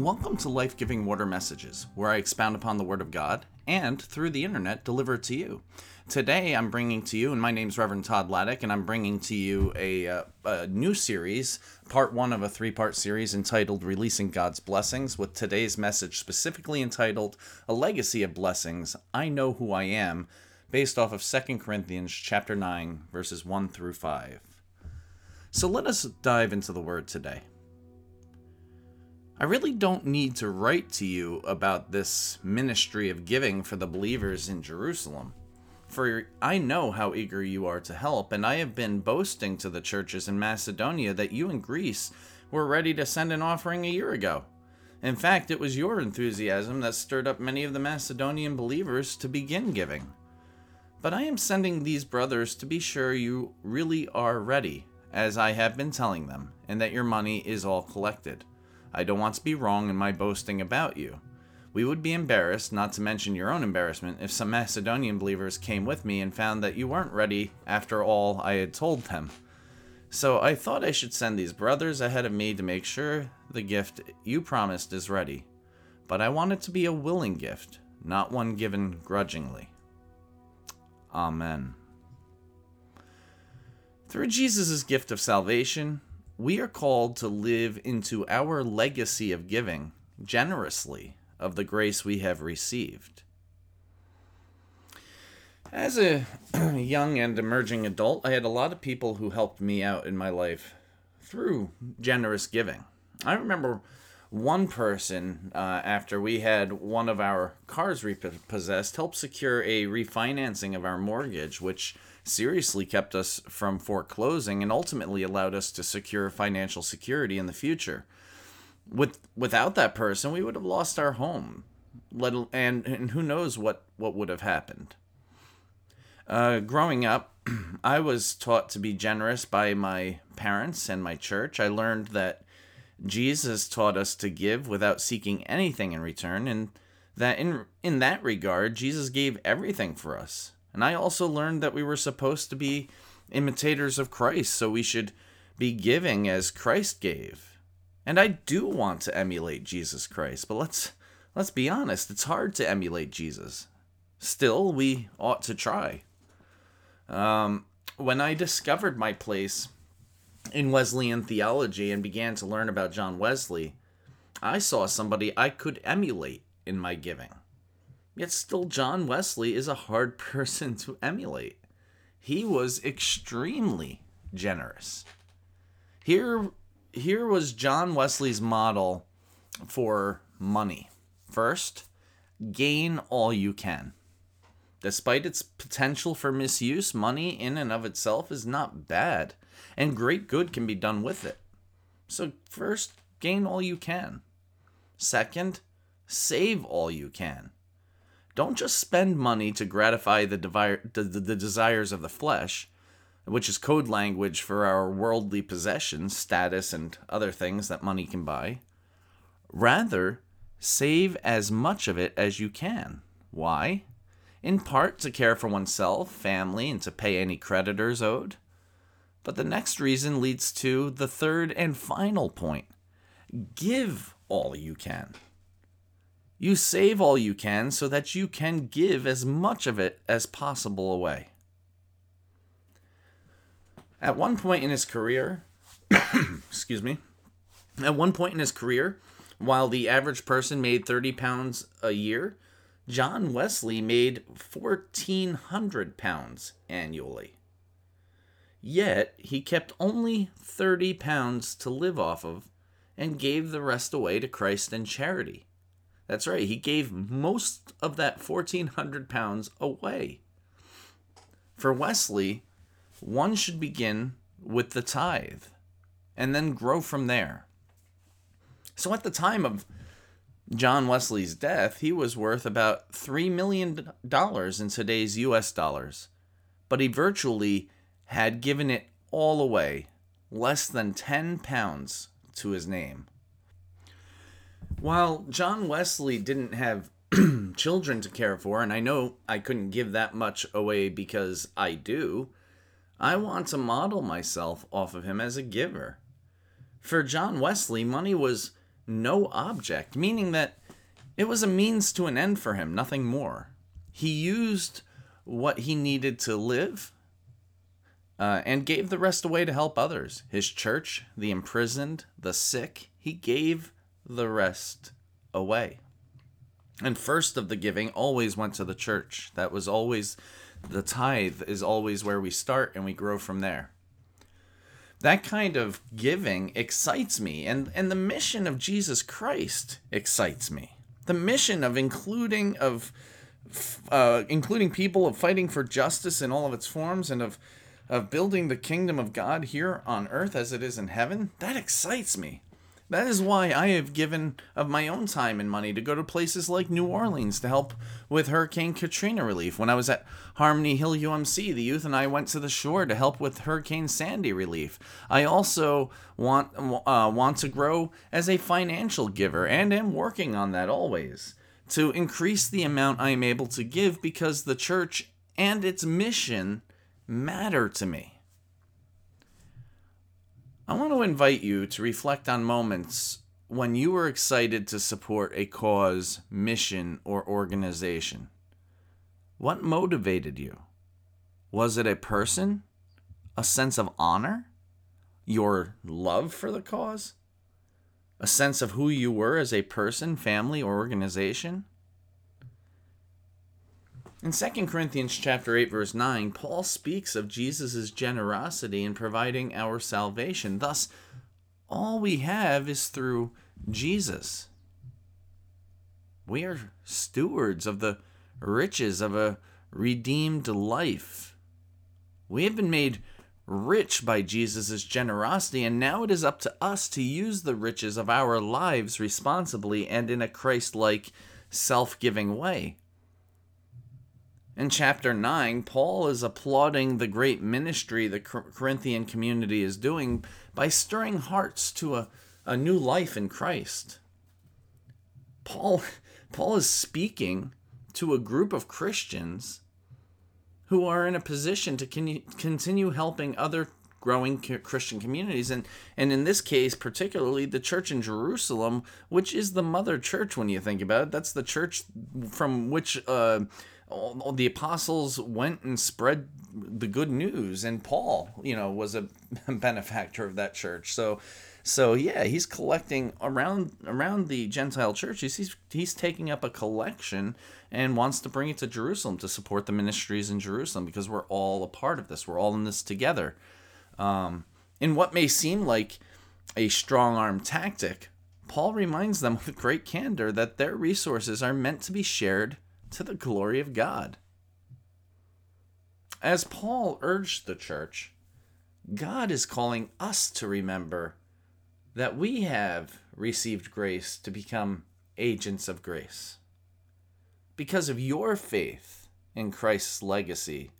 Welcome to Life Giving Water Messages, where I expound upon the Word of God and, through the internet, deliver it to you. Today, I'm bringing to you, and my name's Reverend Todd Laddick, and I'm bringing to you a, uh, a new series, part one of a three part series entitled Releasing God's Blessings, with today's message specifically entitled A Legacy of Blessings I Know Who I Am, based off of 2 Corinthians chapter 9, verses 1 through 5. So let us dive into the Word today. I really don't need to write to you about this ministry of giving for the believers in Jerusalem, for I know how eager you are to help, and I have been boasting to the churches in Macedonia that you in Greece were ready to send an offering a year ago. In fact, it was your enthusiasm that stirred up many of the Macedonian believers to begin giving. But I am sending these brothers to be sure you really are ready, as I have been telling them, and that your money is all collected. I don't want to be wrong in my boasting about you. We would be embarrassed, not to mention your own embarrassment, if some Macedonian believers came with me and found that you weren't ready after all I had told them. So I thought I should send these brothers ahead of me to make sure the gift you promised is ready. But I want it to be a willing gift, not one given grudgingly. Amen. Through Jesus' gift of salvation, we are called to live into our legacy of giving generously of the grace we have received. As a young and emerging adult, I had a lot of people who helped me out in my life through generous giving. I remember one person, uh, after we had one of our cars repossessed, helped secure a refinancing of our mortgage, which seriously kept us from foreclosing and ultimately allowed us to secure financial security in the future. With without that person, we would have lost our home. Let and and who knows what what would have happened. Uh, growing up, I was taught to be generous by my parents and my church. I learned that Jesus taught us to give without seeking anything in return, and that in in that regard, Jesus gave everything for us. And I also learned that we were supposed to be imitators of Christ, so we should be giving as Christ gave. And I do want to emulate Jesus Christ, but let's let's be honest, it's hard to emulate Jesus. Still, we ought to try. Um, when I discovered my place in Wesleyan theology and began to learn about John Wesley, I saw somebody I could emulate in my giving. Yet still, John Wesley is a hard person to emulate. He was extremely generous. Here, here was John Wesley's model for money. First, gain all you can. Despite its potential for misuse, money in and of itself is not bad, and great good can be done with it. So, first, gain all you can. Second, save all you can. Don't just spend money to gratify the, devi- the, the, desires of the flesh, which is code language for our worldly possessions, status, and other things that money can buy. Rather, save as much of it as you can. Why? In part to care for oneself, family, and to pay any creditors owed. But the next reason leads to the third and final point give all you can. You save all you can so that you can give as much of it as possible away. At one point in his career, excuse me, at one point in his career, while the average person made 30 pounds a year, John Wesley made 1,400 pounds annually. Yet, he kept only 30 pounds to live off of and gave the rest away to Christ and charity. That's right, he gave most of that 1,400 pounds away. For Wesley, one should begin with the tithe and then grow from there. So at the time of John Wesley's death, he was worth about $3 million in today's US dollars, but he virtually had given it all away, less than 10 pounds to his name. While John Wesley didn't have children to care for, and I know I couldn't give that much away because I do, I want to model myself off of him as a giver. For John Wesley, money was no object, meaning that it was a means to an end for him, nothing more. He used what he needed to live uh, and gave the rest away to help others. His church, the imprisoned, the sick, he gave the rest away. And first of the giving always went to the church. That was always the tithe, is always where we start and we grow from there. That kind of giving excites me, and, and the mission of Jesus Christ excites me. The mission of including of uh, including people of fighting for justice in all of its forms and of of building the kingdom of God here on earth as it is in heaven, that excites me. That is why I have given of my own time and money to go to places like New Orleans to help with Hurricane Katrina relief. When I was at Harmony Hill UMC, the youth and I went to the shore to help with Hurricane Sandy relief. I also want uh, want to grow as a financial giver and am working on that always to increase the amount I am able to give because the church and its mission matter to me. I want to invite you to reflect on moments when you were excited to support a cause, mission, or organization. What motivated you? Was it a person? A sense of honor? Your love for the cause? A sense of who you were as a person, family, or organization? In 2 Corinthians chapter 8 verse 9, Paul speaks of Jesus' generosity in providing our salvation. Thus, all we have is through Jesus. We are stewards of the riches of a redeemed life. We have been made rich by Jesus' generosity, and now it is up to us to use the riches of our lives responsibly and in a Christ like, self giving way. In chapter 9, Paul is applauding the great ministry the Corinthian community is doing by stirring hearts to a, a new life in Christ. Paul, Paul is speaking to a group of Christians who are in a position to con- continue helping other growing Christian communities. And, and in this case, particularly the church in Jerusalem, which is the mother church when you think about it. That's the church from which uh, all, the apostles went and spread the good news and paul you know was a benefactor of that church. So so yeah he's collecting around around the gentile churches he's he's taking up a collection and wants to bring it to jerusalem to support the ministries in jerusalem because we're all a part of this. We're all in this together. Um, in what may seem like a strong arm tactic paul reminds them with great candor that their resources are meant to be shared to the glory of God. As Paul urged the church, God is calling us to remember that we have received grace to become agents of grace. Because of your faith in Christ's legacy,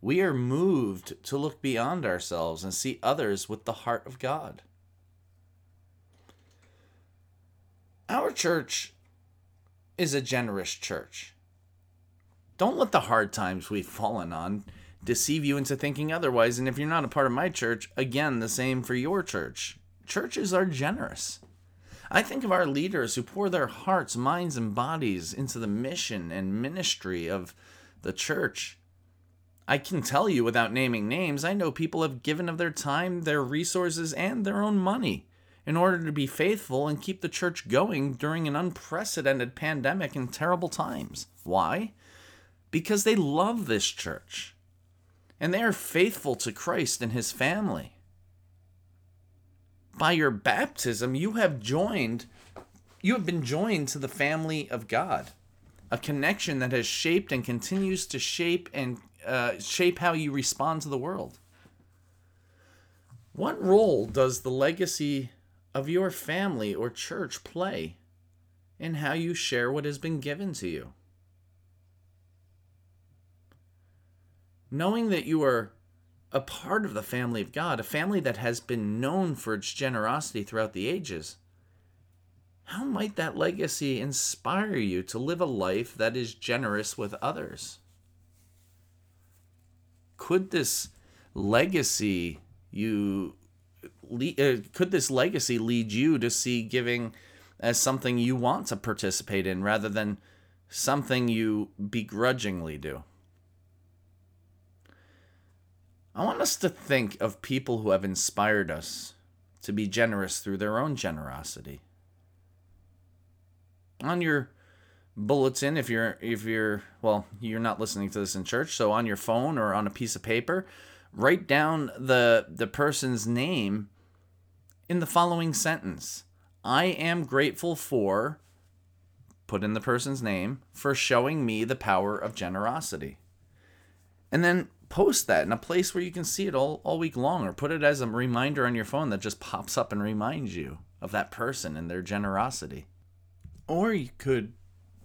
we are moved to look beyond ourselves and see others with the heart of God. Our church is a generous church. Don't let the hard times we've fallen on deceive you into thinking otherwise. And if you're not a part of my church, again, the same for your church. Churches are generous. I think of our leaders who pour their hearts, minds, and bodies into the mission and ministry of the church. I can tell you without naming names, I know people have given of their time, their resources, and their own money in order to be faithful and keep the church going during an unprecedented pandemic and terrible times. Why? Because they love this church and they are faithful to Christ and his family. By your baptism, you have joined, you have been joined to the family of God, a connection that has shaped and continues to shape and uh, shape how you respond to the world. What role does the legacy of your family or church play in how you share what has been given to you? Knowing that you are a part of the family of God, a family that has been known for its generosity throughout the ages, how might that legacy inspire you to live a life that is generous with others? Could this legacy you uh, could this legacy lead you to see giving as something you want to participate in rather than something you begrudgingly do? I want us to think of people who have inspired us to be generous through their own generosity. On your bulletin if you're if you're well, you're not listening to this in church, so on your phone or on a piece of paper, write down the the person's name in the following sentence. I am grateful for put in the person's name for showing me the power of generosity. And then post that in a place where you can see it all, all week long or put it as a reminder on your phone that just pops up and reminds you of that person and their generosity. Or you could,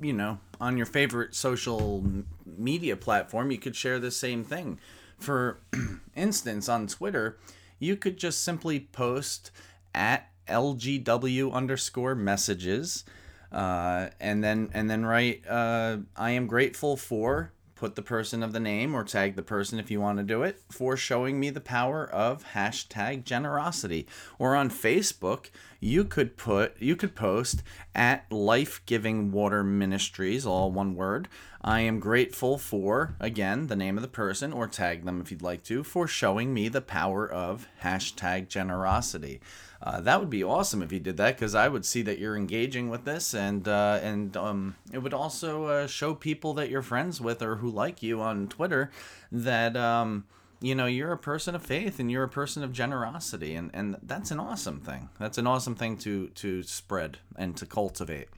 you know, on your favorite social media platform, you could share the same thing. For instance, on Twitter, you could just simply post at LGW underscore messages, uh, and then and then write uh, I am grateful for put the person of the name or tag the person if you want to do it for showing me the power of hashtag generosity. Or on facebook you could put you could post at life giving water ministries all one word i am grateful for again the name of the person or tag them if you'd like to for showing me the power of hashtag generosity uh, that would be awesome if you did that because I would see that you're engaging with this, and uh, and um, it would also uh, show people that you're friends with or who like you on Twitter that um, you know you're a person of faith and you're a person of generosity, and, and that's an awesome thing. That's an awesome thing to to spread and to cultivate.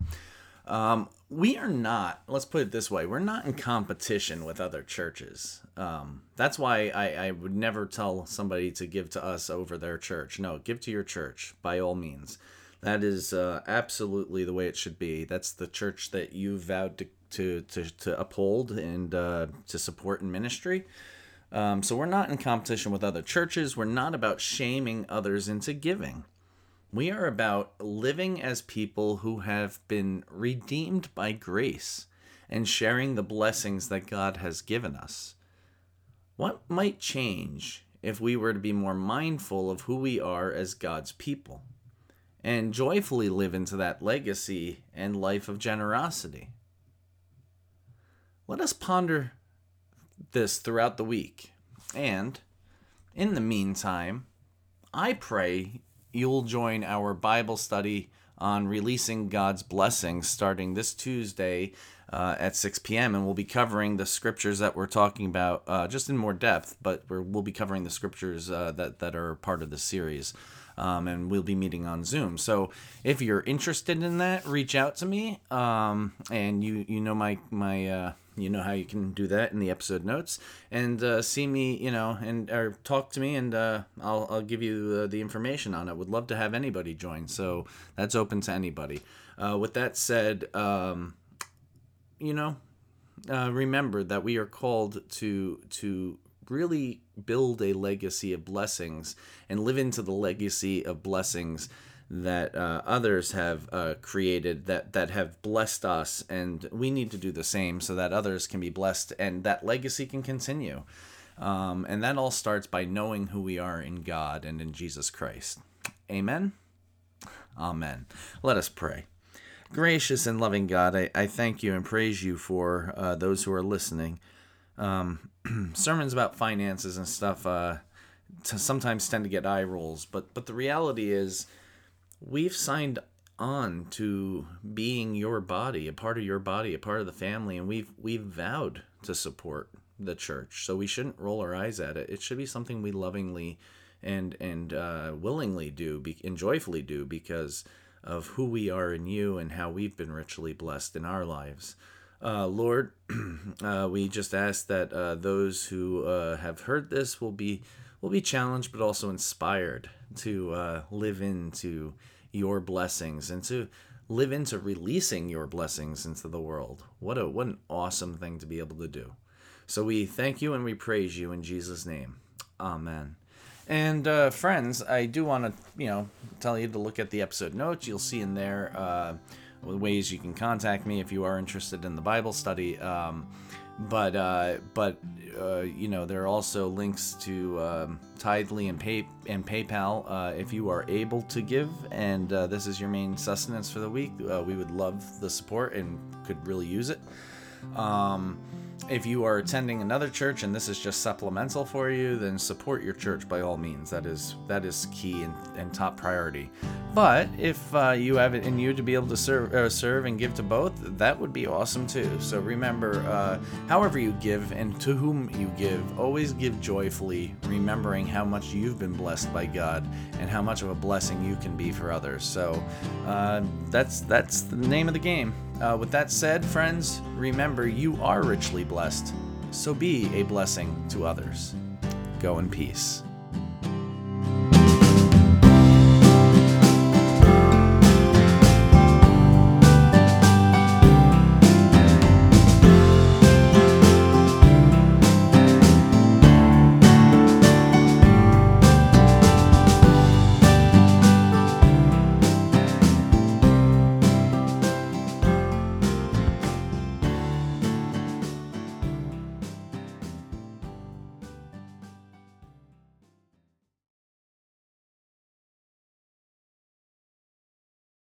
Um, we are not, let's put it this way, we're not in competition with other churches. Um, that's why I, I would never tell somebody to give to us over their church. No, give to your church by all means. That is uh, absolutely the way it should be. That's the church that you vowed to, to, to, to uphold and uh, to support in ministry. Um, so we're not in competition with other churches. We're not about shaming others into giving. We are about living as people who have been redeemed by grace and sharing the blessings that God has given us. What might change if we were to be more mindful of who we are as God's people and joyfully live into that legacy and life of generosity? Let us ponder this throughout the week. And in the meantime, I pray you'll join our Bible study on releasing God's blessings starting this Tuesday uh, at 6 p.m. And we'll be covering the scriptures that we're talking about uh, just in more depth, but we will be covering the scriptures uh, that, that are part of the series. Um, and we'll be meeting on Zoom. So if you're interested in that, reach out to me. Um, and you you know my my uh, you know how you can do that in the episode notes. And uh, see me you know and or talk to me and uh, I'll, I'll give you uh, the information on it. Would love to have anybody join so that's open to anybody. Uh, with that said um, you know uh, remember that we are called to to really build a legacy of blessings and live into the legacy of blessings that uh, others have uh, created that that have blessed us, and we need to do the same so that others can be blessed and that legacy can continue. Um, and that all starts by knowing who we are in God and in Jesus Christ. Amen. Amen. Let us pray. Gracious and loving God, I, I thank you and praise you for uh, those who are listening. Um, sermons about finances and stuff uh, sometimes tend to get eye rolls, but but the reality is we've signed on to being your body, a part of your body, a part of the family, and we've we've vowed to support the church. So we shouldn't roll our eyes at it. It should be something we lovingly and and uh, willingly do be, and joyfully do because of who we are in you and how we've been richly blessed in our lives. Uh, Lord, uh, we just ask that uh, those who uh, have heard this will be will be challenged, but also inspired to uh, live into your blessings and to live into releasing your blessings into the world. What a what an awesome thing to be able to do. So we thank you and we praise you in Jesus' name. Amen. And uh, friends, I do want to you know tell you to look at the episode notes. You'll see in there uh, ways you can contact me if you are interested in the Bible study. Um, but uh, but uh, you know there are also links to um, Tithely and Pay and PayPal uh, if you are able to give, and uh, this is your main sustenance for the week. Uh, we would love the support and could really use it. Um, if you are attending another church and this is just supplemental for you, then support your church by all means. That is that is key and, and top priority. But if uh, you have it in you to be able to serve uh, serve and give to both, that would be awesome too. So remember, uh, however you give and to whom you give, always give joyfully, remembering how much you've been blessed by God and how much of a blessing you can be for others. So uh, that's that's the name of the game. Uh, with that said, friends, remember you are richly blessed, so be a blessing to others. Go in peace.